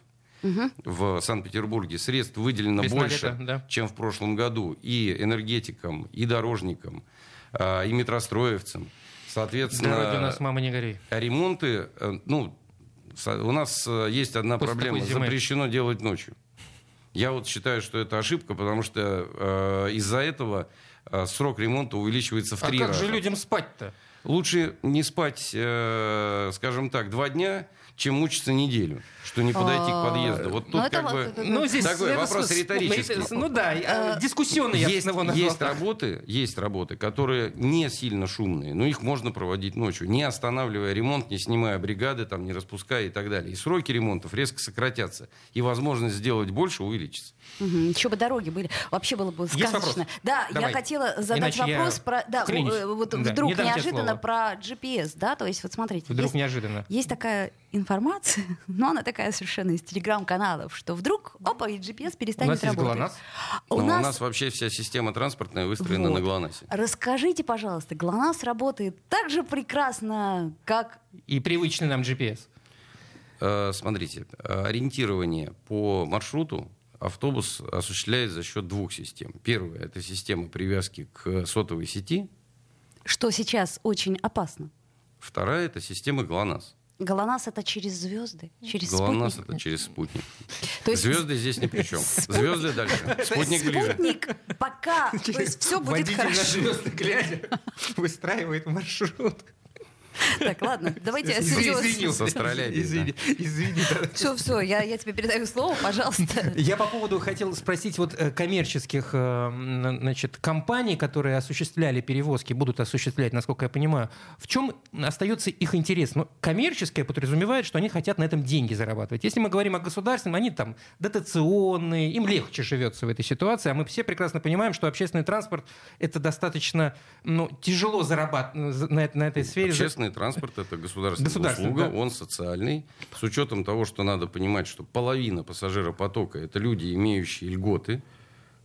в Санкт-Петербурге. Средств выделено Весна, больше, лето, да. чем в прошлом году и энергетикам, и дорожникам, а, и метростроевцам. Соответственно, Да, ради нас, мама, не горей. а ремонты, э, ну, у нас э, есть одна После проблема. Запрещено делать ночью. Я вот считаю, что это ошибка, потому что э, из-за этого э, срок ремонта увеличивается в А три как раза. же людям спать-то? Лучше не спать, э, скажем так, два дня, чем мучиться неделю, что не подойти к подъезду. Вот Ну, тут это как бы... Ну, здесь Такой вопрос риторический. Ну да, э, дискуссионный, я бы есть, его назвал есть так. работы, есть работы, которые не сильно шумные, но их можно проводить ночью, не останавливая ремонт, не снимая бригады, там, не распуская и так далее. И сроки ремонтов резко сократятся, и возможность сделать больше увеличится. Еще бы дороги были. Вообще было бы сказочно. Да, Давай. я хотела задать Иначе вопрос про... Да, клянусь. э, вот Да, вдруг не неожиданно про GPS, да, то есть вот смотрите. Вдруг есть, неожиданно. есть такая информация, но она такая совершенно из телеграм-каналов, что вдруг, опа, и GPS У перестанет нас есть работать. ГЛОНАСС. У Но нас... у нас вообще вся система транспортная выстроена Вот. на ГЛОНАССе. Расскажите, пожалуйста, ГЛОНАСС работает так же прекрасно, как... И привычный нам GPS. Э, Смотрите, э, ориентирование по маршруту автобус осуществляет за счет двух систем. Первая – это система привязки к сотовой сети. Что сейчас очень опасно. Вторая – это система ГЛОНАСС. ГЛОНАСС это через звезды, через ГЛОНАСС спутник. это через спутник. То есть Звезды здесь ни при чем. Звезды дальше. Спутник ближе. Спутник пока, то есть все будет хорошо. звезды глядя выстраивает маршрут. Так, ладно, давайте я Извини, С астролябией, Извини, извини. Все, все, я, я тебе передаю слово, пожалуйста. Я по поводу хотел спросить вот э, коммерческих э, значит, компаний, которые осуществляли перевозки, будут осуществлять, насколько я понимаю. В чем остается их интерес? Ну, коммерческое подразумевает, что они хотят на этом деньги зарабатывать. Если мы говорим о государственном, они там дотационные, им легче живется в этой ситуации, а мы все прекрасно понимаем, что общественный транспорт это достаточно ну, тяжело зарабатывать на, на этой сфере. Общественный транспорт это государственная Государственный, услуга, да. он социальный. С учетом того, что надо понимать, что половина пассажиропотока это люди, имеющие льготы,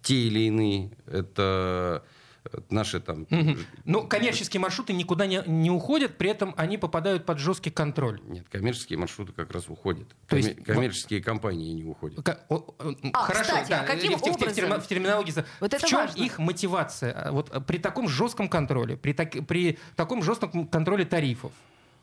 те или иные. Это наши там. Но коммерческие маршруты никуда не, не уходят, при этом они попадают под жесткий контроль. Нет, коммерческие маршруты как раз уходят. То есть- коммерческие компании не уходят. О, А, Хорошо, кстати, да, а каким в, в- образом? в терминологии. Вот это в чем важно. их мотивация? А, Вот а, при таком жестком контроле, при, так- при таком жестком контроле тарифов,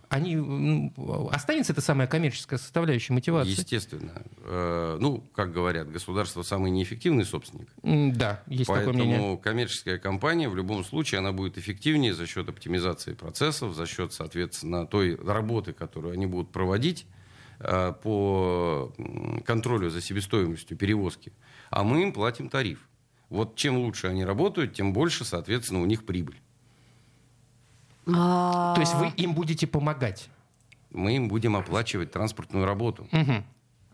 они м, останется эта самая коммерческая составляющая мотивации? Естественно. Э, Ну, как говорят, государство самый неэффективный собственник. Да, есть такое мнение. Поэтому коммерческая компания в любом случае она будет эффективнее за счет оптимизации процессов, за счет, соответственно, той работы, которую они будут проводить э, по контролю за себестоимостью перевозки. А мы им платим тариф. Вот чем лучше они работают, тем больше, соответственно, у них прибыль. А, То есть вы им будете помогать? Мы им будем оплачивать транспортную работу. Мгм.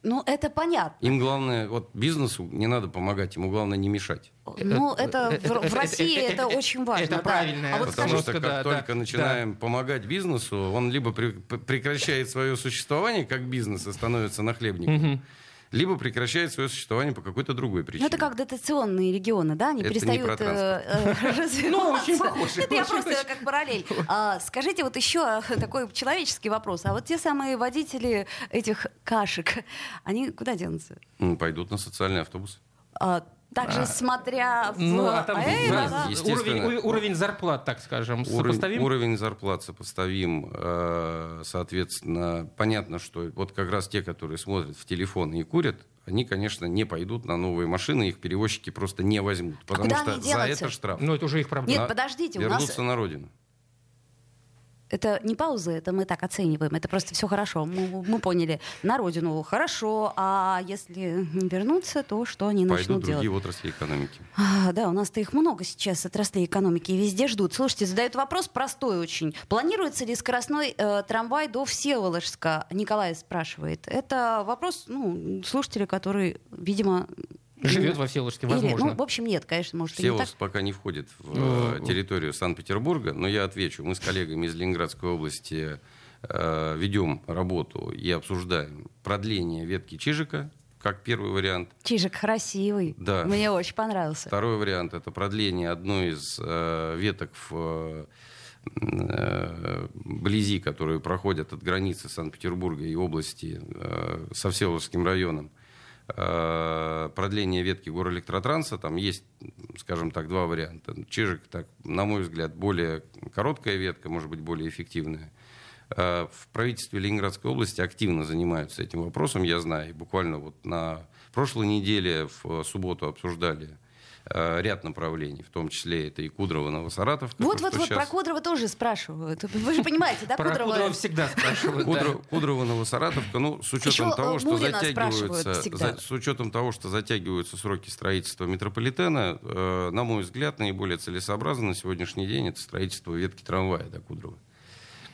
Ну, это понятно. Им главное, вот бизнесу не надо помогать, ему главное не мешать. Ну, это в- это- в это- России это- это это- очень важно. это да. правильное А вот Потому скажи, что как да, только да, начинаем помогать бизнесу, он либо при- прекращает свое существование как бизнес и становится нахлебником, Мгм. Либо прекращает свое существование по какой-то другой ну, причине. это как дотационные регионы, да? Они Это не перестают про э, э, развиваться. Ну, очень похоже, Это я просто как параллель. А, Скажите вот еще такой человеческий вопрос. А вот те самые водители этих кашек, они куда денутся? М, Пойдут на социальный автобус. А, Также смотря в... Ну, а там Эй, да, естественно. уровень, у- уровень зарплат, так скажем, Уровень, сопоставим? уровень зарплат сопоставим. э, Соответственно, понятно, что вот как раз те, которые смотрят в телефон и курят, они, конечно, не пойдут на новые машины, их перевозчики просто не возьмут. Потому куда что они за это штраф. Ну, это уже их проблема. Нет, подождите, у нас- на родину. Это не пауза, это мы так оцениваем. Это просто все хорошо. Мы, мы поняли. На родину хорошо, а если вернуться, то что они начнут Пойдут делать? другие отрасли экономики. А, да, у нас-то их много сейчас отраслей экономики и везде ждут. Слушайте, задают вопрос простой очень. Планируется ли скоростной э, трамвай до Всеволожска? Николай спрашивает. Это вопрос ну, слушателя, который, видимо... Живет во Всеволожске, или- возможно. ну, в общем, нет, конечно, может, и не так. Всеволожск пока не входит в Ну, э, территорию Санкт-Петербурга, но я отвечу. Мы с коллегами из Ленинградской области э, ведем работу и обсуждаем продление ветки Чижика, как первый вариант. Чижик красивый. Да. Мне очень понравился. Второй вариант это продление одной из э, веток в э, вблизи, которые проходят от границы Санкт-Петербурга и области э, со Всеволожским районом. Э, продление ветки горэлектротранса, там есть, скажем так, два варианта. Чижик, так, на мой взгляд, более короткая ветка, может быть, более эффективная. Э, в правительстве Ленинградской области активно занимаются этим вопросом, я знаю. Буквально вот на прошлой неделе в субботу обсуждали ряд направлений, в том числе это и Кудрово, Новосаратовка. Вот, вот, вот, сейчас... про Кудрово тоже спрашивают. Вы же понимаете, да, Кудрово? Про Кудрово всегда спрашивают. Кудрово, Кудрово, Новосаратовка, ну, с учетом того, что затягиваются, с учетом того, что затягиваются сроки строительства метрополитена, э, на мой взгляд, наиболее целесообразно на сегодняшний день это строительство ветки трамвая до Кудрово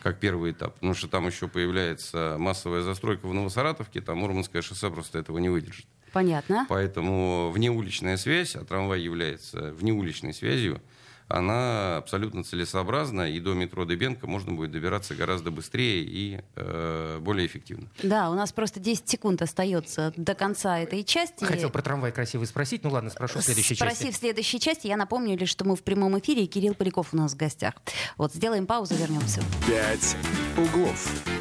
как первый этап. Потому что там еще появляется массовая застройка в Новосаратовке, там Мурманское шоссе просто этого не выдержит. Понятно. Поэтому внеуличная связь, а трамвай является внеуличной связью, она абсолютно целесообразна, и до метро Дебенко можно будет добираться гораздо быстрее и э, более эффективно. Да, у нас просто 10 секунд остается до конца этой части. Хотел про трамвай красиво спросить, ну ладно, спрошу в следующей Спроси части. Спроси в следующей части, я напомню лишь, что мы в прямом эфире, и Кирилл Поляков у нас в гостях. Вот, сделаем паузу, вернемся. «Пять углов».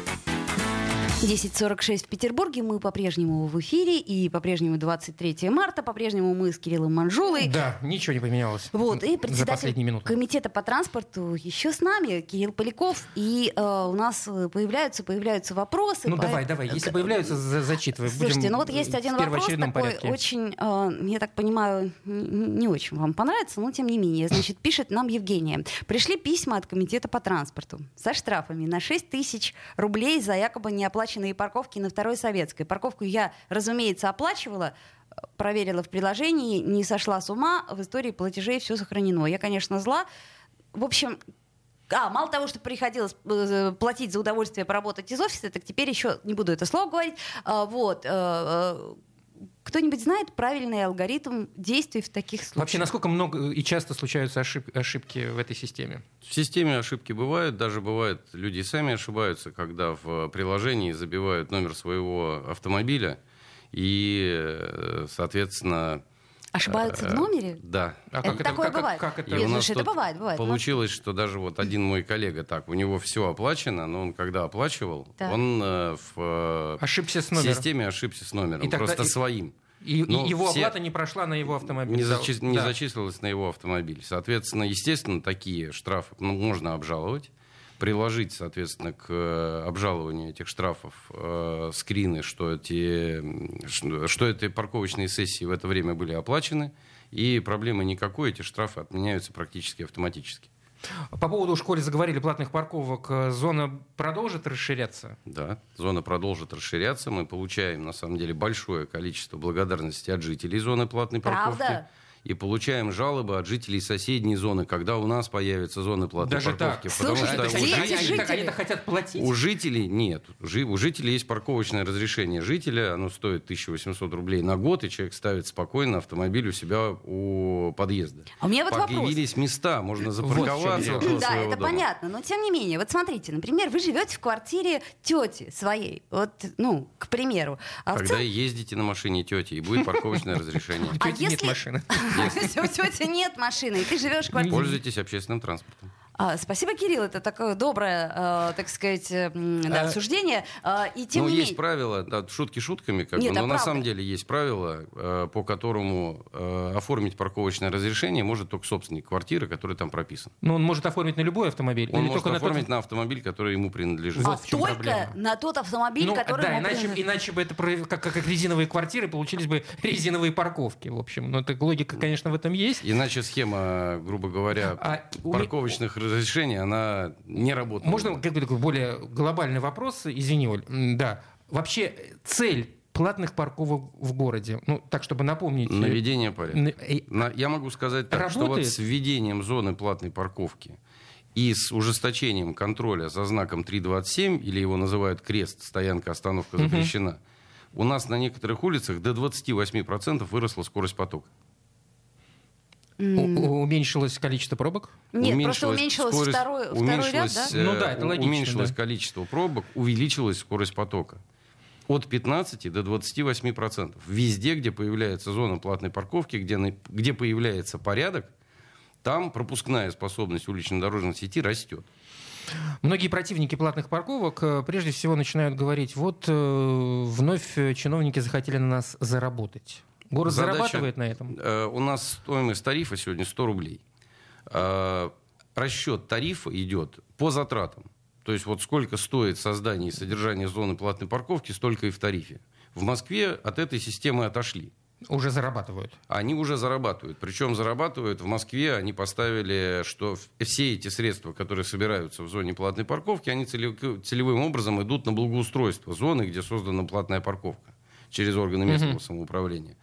10.46 в Петербурге. Мы по-прежнему в эфире. И по-прежнему 23 марта. По-прежнему мы с Кириллом Манжулой. Да, ничего не поменялось. Вот, и председатель комитета по транспорту еще с нами, Кирилл Поляков. И э, у нас появляются, появляются вопросы. Ну, по... давай, давай. Если появляются, за зачитывай. Слушайте, Будем ну вот есть один вопрос такой порядке. очень, э, я так понимаю, не очень вам понравится, но тем не менее. Значит, пишет нам Евгения. Пришли письма от комитета по транспорту со штрафами на 6 тысяч рублей за якобы неоплаченные оплаченные парковки на Второй Советской. Парковку я, разумеется, оплачивала, проверила в приложении, не сошла с ума, в истории платежей все сохранено. Я, конечно, зла. В общем, а, мало того, что приходилось э, платить за удовольствие поработать из офиса, так теперь еще, не буду это слово говорить, а, вот, э, э, кто-нибудь знает правильный алгоритм действий в таких случаях? Вообще, насколько много и часто случаются ошиб- ошибки в этой системе? В системе ошибки бывают, даже бывает, люди сами ошибаются, когда в приложении забивают номер своего автомобиля, и, э, соответственно, Ошибаются в номере? Да. А это, это такое как, бывает. Как, как это? И нас это бывает, бывает. Получилось, что даже вот один мой коллега так, у него все оплачено, но он когда оплачивал, так. он э, в э, ошибся с номером. системе ошибся с номером, и просто тогда, своим. И, и его все оплата не прошла на его автомобиль. Не, зачи... да. не зачислилась на его автомобиль. Соответственно, естественно, такие штрафы ну, можно обжаловать приложить, соответственно, к э, обжалованию этих штрафов э, скрины, что эти, что эти парковочные сессии в это время были оплачены, и проблемы никакой, эти штрафы отменяются практически автоматически. По поводу, в школе заговорили, платных парковок, э, зона продолжит расширяться? Да, зона продолжит расширяться. Мы получаем, на самом деле, большое количество благодарности от жителей зоны платной парковки. И получаем жалобы от жителей соседней зоны, когда у нас появятся зоны платной Даже парковки. Так. Потому Слушай, что у жителей, они, они хотят платить? У жителей нет. У жителей есть парковочное разрешение жителя, оно стоит 1800 рублей на год, и человек ставит спокойно автомобиль у себя у подъезда. А у меня вот Появились вопрос. места, можно запарковаться. Вот да, это дома. понятно, но тем не менее, вот смотрите, например, вы живете в квартире тети своей, вот, ну, к примеру. А Когда цел... ездите на машине тети, и будет парковочное разрешение. У тети нет машины. У тети нет машины, и ты живешь в квартире. Пользуйтесь общественным транспортом. А, спасибо, Кирилл. Это такое доброе, э, так сказать, э, да, обсуждение. Э, и тем ну, не есть менее... правила, да, шутки шутками, как Нет, бы, но правда. на самом деле есть правила, э, по которому э, оформить парковочное разрешение может только собственник квартиры, который там прописан. Но он может оформить на любой автомобиль? Он или может только оформить на, тот... на автомобиль, который ему принадлежит. А только проблема. на тот автомобиль, ну, который да, ему иначе, принадлежит. иначе бы это как, как резиновые квартиры, получились бы резиновые парковки, в общем. Но это логика, конечно, в этом есть. Иначе схема, грубо говоря, а, парковочных у... разрешений, она не работает. Можно какой-то такой более глобальный вопрос? Извини, Оль. Да. Вообще цель платных парковок в городе. Ну, так, чтобы напомнить. Э, Наведение порядка. На... Я могу сказать так, Работает? что вот с введением зоны платной парковки и с ужесточением контроля за знаком 327, или его называют крест, стоянка, остановка запрещена, угу. у нас на некоторых улицах до 28% выросла скорость потока. Уменьшилось количество пробок? Нет, уменьшилось просто уменьшилось скорость, второй, второй уменьшилось, ряд, да? Ну да, это логично. Уменьшилось да. количество пробок, увеличилась скорость потока. От 15 до 28 процентов. Везде, где появляется зона платной парковки, где, где появляется порядок, там пропускная способность улично-дорожной сети растет. Многие противники платных парковок э, прежде всего начинают говорить, вот э, вновь чиновники захотели на нас заработать. Город Задача, зарабатывает на этом? Э, у нас стоимость тарифа сегодня 100 рублей. Э, расчет тарифа идет по затратам. То есть вот сколько стоит создание и содержание зоны платной парковки, столько и в тарифе. В Москве от этой системы отошли. Уже зарабатывают. Они уже зарабатывают. Причем зарабатывают в Москве. Они поставили, что все эти средства, которые собираются в зоне платной парковки, они целевым образом идут на благоустройство зоны, где создана платная парковка через органы местного самоуправления.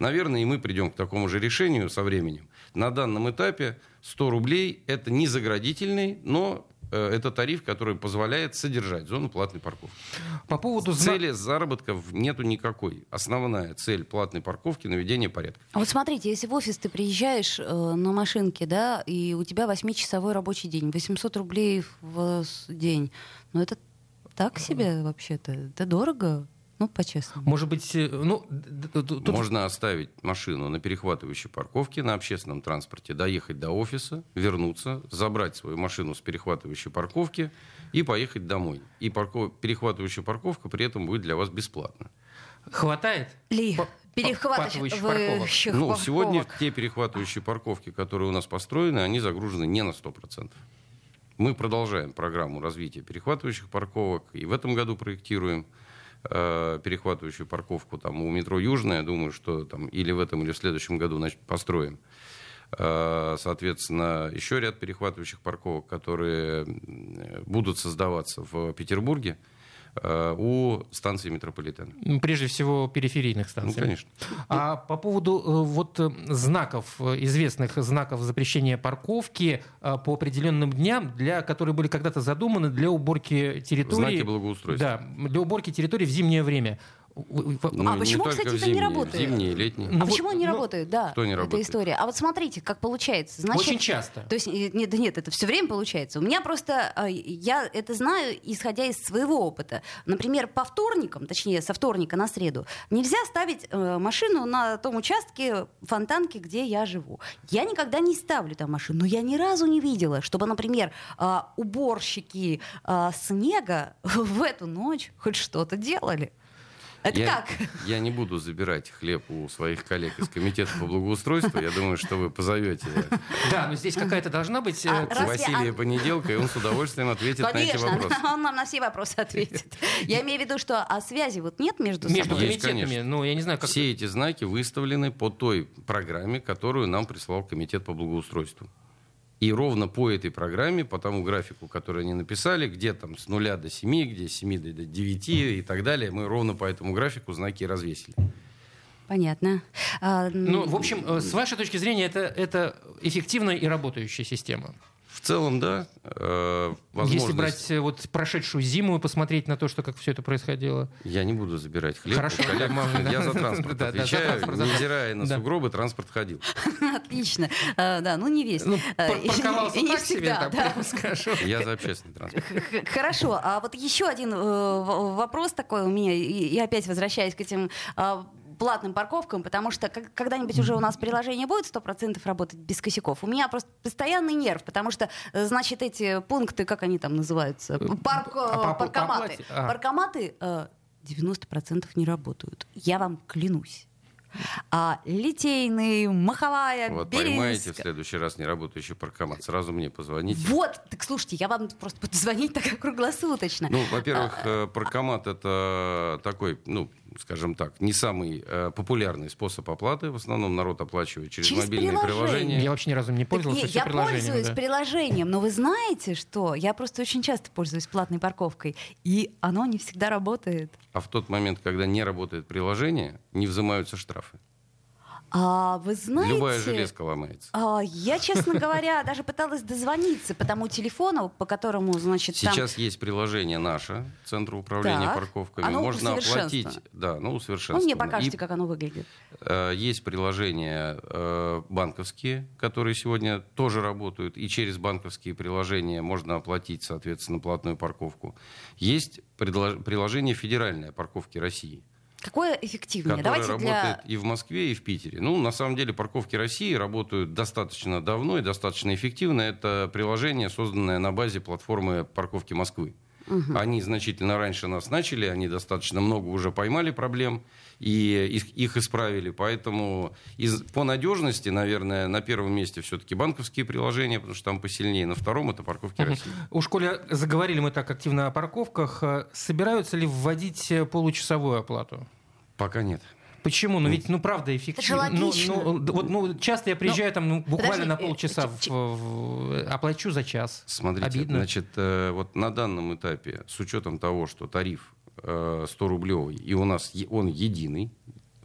Наверное, и мы придем к такому же решению со временем. На данном этапе 100 рублей – это не заградительный, но Э, это тариф, который позволяет содержать зону платной парковки. По поводу цели заработков нету никакой. Основная цель платной парковки наведение порядка. А вот смотрите, если в офис ты приезжаешь э, на машинке, да, и у тебя 8-часовой рабочий день, 800 рублей в день, ну это так себе вообще-то, это дорого. Ну, по-честному. Может быть, э, ну... Тут... Можно оставить машину на перехватывающей парковке на общественном транспорте, доехать до офиса, вернуться, забрать свою машину с перехватывающей парковки и поехать домой. И парков... перехватывающая парковка при этом будет для вас бесплатна. Хватает? Ли, перехватывающих парковок? Ну, сегодня те перехватывающие парковки, которые у нас построены, они загружены не на 100%. Мы продолжаем программу развития перехватывающих парковок и в этом году проектируем э, перехватывающую парковку там, у метро Южная, думаю, что там или в этом, или в следующем году значит, построим. Э, соответственно, еще ряд перехватывающих парковок, которые будут создаваться в Петербурге. Э, у станции метрополитена. Прежде всего периферийных станций. Ну, конечно. А по поводу э, вот э, знаков, известных знаков запрещения парковки по определенным дням, для, которые были когда-то задуманы для уборки территории. Знаки благоустройства. Да, для уборки территории в зимнее время. Ну, а почему, кстати, это зимние, не работает? Зимние, летние. А ну, почему вот, не ну, работает? Да, кто не эта работает? история. А вот смотрите, как получается. Значит, Очень часто. То есть нет, нет, это все время получается. У меня просто а, я это знаю, исходя из своего опыта. Например, по вторникам, точнее, со вторника на среду, нельзя ставить э, машину на том участке фонтанки, где я живу. Я никогда не ставлю там машину, но я ни разу не видела, чтобы, например, э, уборщики э, снега в эту ночь хоть что-то делали. Это я, как? Я не буду забирать хлеб у своих коллег из комитета по благоустройству. Я думаю, что вы позовете. Да, но здесь какая-то должна быть... А, э, Василия а... Понеделка, и он с удовольствием ответит Конечно, на эти вопросы. он нам на все вопросы ответит. Я имею в виду, что а связи вот нет между собой? Между комитетами? Ну, я не знаю, как... Все эти знаки выставлены по той программе, которую нам прислал комитет по благоустройству. И ровно по этой программе, по тому графику, который они написали, где там с нуля до 7, где с 7 до 9 и так далее, мы ровно по этому графику знаки развесили. Понятно. А, ну, в общем, э, с вашей точки зрения, это, это эффективная и работающая система. В целом, да. Э, возможность... Если брать э, вот прошедшую зиму и посмотреть на то, что как все это происходило. Я не буду забирать хлеб. Хорошо, коллег. Я за транспорт отвечаю. Невзирая на сугробы, транспорт ходил. Отлично. А, да, ну не весь. Ну, парковался не всегда, скажу. Я за общественный транспорт. Хорошо. А вот еще один э, вопрос такой у меня, и опять возвращаясь к этим а, платным парковкам, потому что когда-нибудь уже у нас приложение будет 100% работать без косяков. У меня просто постоянный нерв, потому что, э, значит, эти пункты, как они там называются? Э, Парк, а, паркоматы. А. Паркоматы 90% не работают. Я вам клянусь а, Литейный, Маховая, Вот Березка. поймаете в следующий раз неработающий паркомат, сразу мне позвоните. Вот, так слушайте, я вам просто буду звонить так круглосуточно. Ну, во-первых, а, э, паркомат это такой, ну, скажем так, не самый э, популярный способ оплаты. В основном народ оплачивает через, через мобильные приложение. приложения. Я вообще ни разу не пользовался. Так, не, я пользуюсь да. приложением, но вы знаете, что я просто очень часто пользуюсь платной парковкой, и оно не всегда работает. А в тот момент, когда не работает приложение, не взимаются штрафы. А, вы знаете... Любая железка ломается. А, я, честно говоря, даже пыталась дозвониться по тому телефону, по которому, значит, Сейчас есть приложение наше, Центра управления так. парковками. Оно Можно оплатить... Да, ну, усовершенствовано. Ну, мне покажете, И, как оно выглядит. Э, есть приложения э, банковские, которые сегодня тоже работают, и через банковские приложения можно оплатить, соответственно, платную парковку. Есть приложение федеральной парковки России – Какое эффективнее? Которая Давайте работает для... и в Москве, и в Питере. Ну, на самом деле, парковки России работают достаточно давно и достаточно эффективно. Это приложение, созданное на базе платформы парковки Москвы. Угу. Они значительно раньше нас начали, они достаточно много уже поймали проблем и их, их исправили. Поэтому из, по надежности, наверное, на первом месте все-таки банковские приложения, потому что там посильнее. На втором это парковки России. У школе заговорили мы так активно о парковках. Собираются ли вводить получасовую оплату? Пока нет. Почему? Ну ведь, ну правда, эффективно. Это же логично. Ну, ну, вот, ну, часто я приезжаю ну, там ну, буквально подожди, на э, полчаса, ч- в, в, оплачу за час. Смотрите, Обидно. значит, э, вот на данном этапе, с учетом того, что тариф э, 100-рублевый, и у нас е- он единый,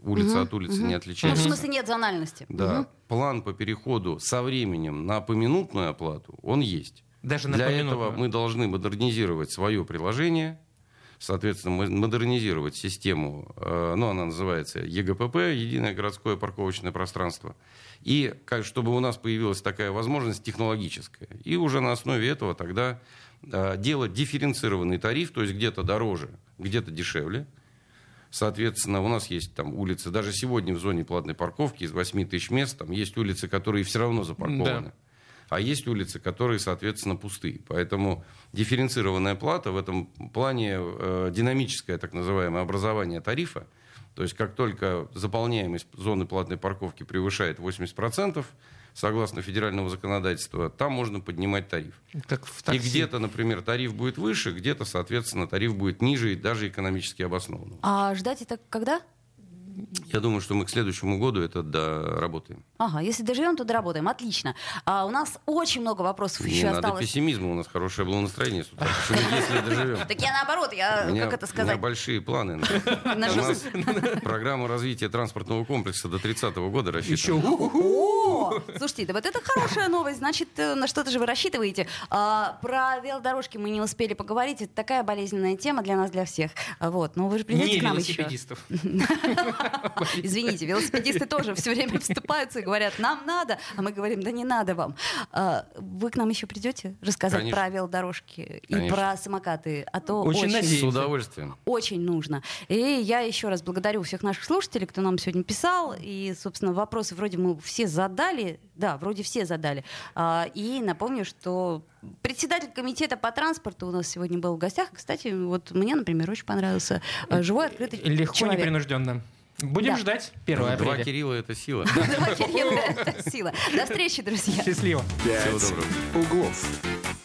улица от улицы не Ну, в отличается. смысле нет зональности. Да, Мгм. план по переходу со временем на поминутную оплату, он есть. Даже на Для поминутную. этого мы должны модернизировать свое приложение, соответственно, мо- модернизировать систему, э, ну, она называется ЕГПП, Единое городское парковочное пространство, и как, чтобы у нас появилась такая возможность технологическая. И уже на основе этого тогда э, делать дифференцированный тариф, то есть где-то дороже, где-то дешевле. Соответственно, у нас есть там улицы, даже сегодня в зоне платной парковки из 8 тысяч мест, там есть улицы, которые все равно запаркованы. Да. А есть улицы, которые, соответственно, пустые. Поэтому дифференцированная плата в этом плане э, динамическое так называемое образование тарифа. То есть как только заполняемость зоны платной парковки превышает 80%, согласно федерального законодательства, там можно поднимать тариф. Как в И такси. где-то, например, тариф будет выше, где-то, соответственно, тариф будет ниже и даже экономически обоснованным. А ждать это когда? Я думаю, что мы к следующему году это доработаем. Ага, если доживем, то доработаем. Отлично. А, у нас очень много вопросов Не еще надо осталось. пессимизма, у нас хорошее было настроение с утра. Почему, если доживем? Так я наоборот, я, меня, как это у меня сказать, большие планы. У На нас программа развития транспортного комплекса до 30 года Еще рассчитана. О, слушайте, да вот это хорошая новость, значит, э, на что-то же вы рассчитываете. А, про велодорожки мы не успели поговорить, это такая болезненная тема для нас, для всех. А, Вот, но вы же придете не к нам еще. велосипедистов. Извините, велосипедисты тоже все время вступаются и говорят, нам надо, а мы говорим, да не надо вам. А, Вы к нам еще придете рассказать Конечно. про велодорожки и Конечно. про самокаты, а то Очень очень, надеюсь. С удовольствием. очень нужно. И я еще раз благодарю всех наших слушателей, кто нам сегодня писал. И, собственно, вопросы вроде мы все задали. Да, вроде все задали. А, И напомню, что председатель комитета по транспорту у нас сегодня был в гостях. Кстати, вот мне, например, очень понравился а, живой, открытый Легко, человек. непринужденно. Будем Да. ждать 1 Два апреля. Кирилла — это сила. Два Кирилла, это сила. До встречи, друзья. Счастливо. «Пять Всего доброго. углов».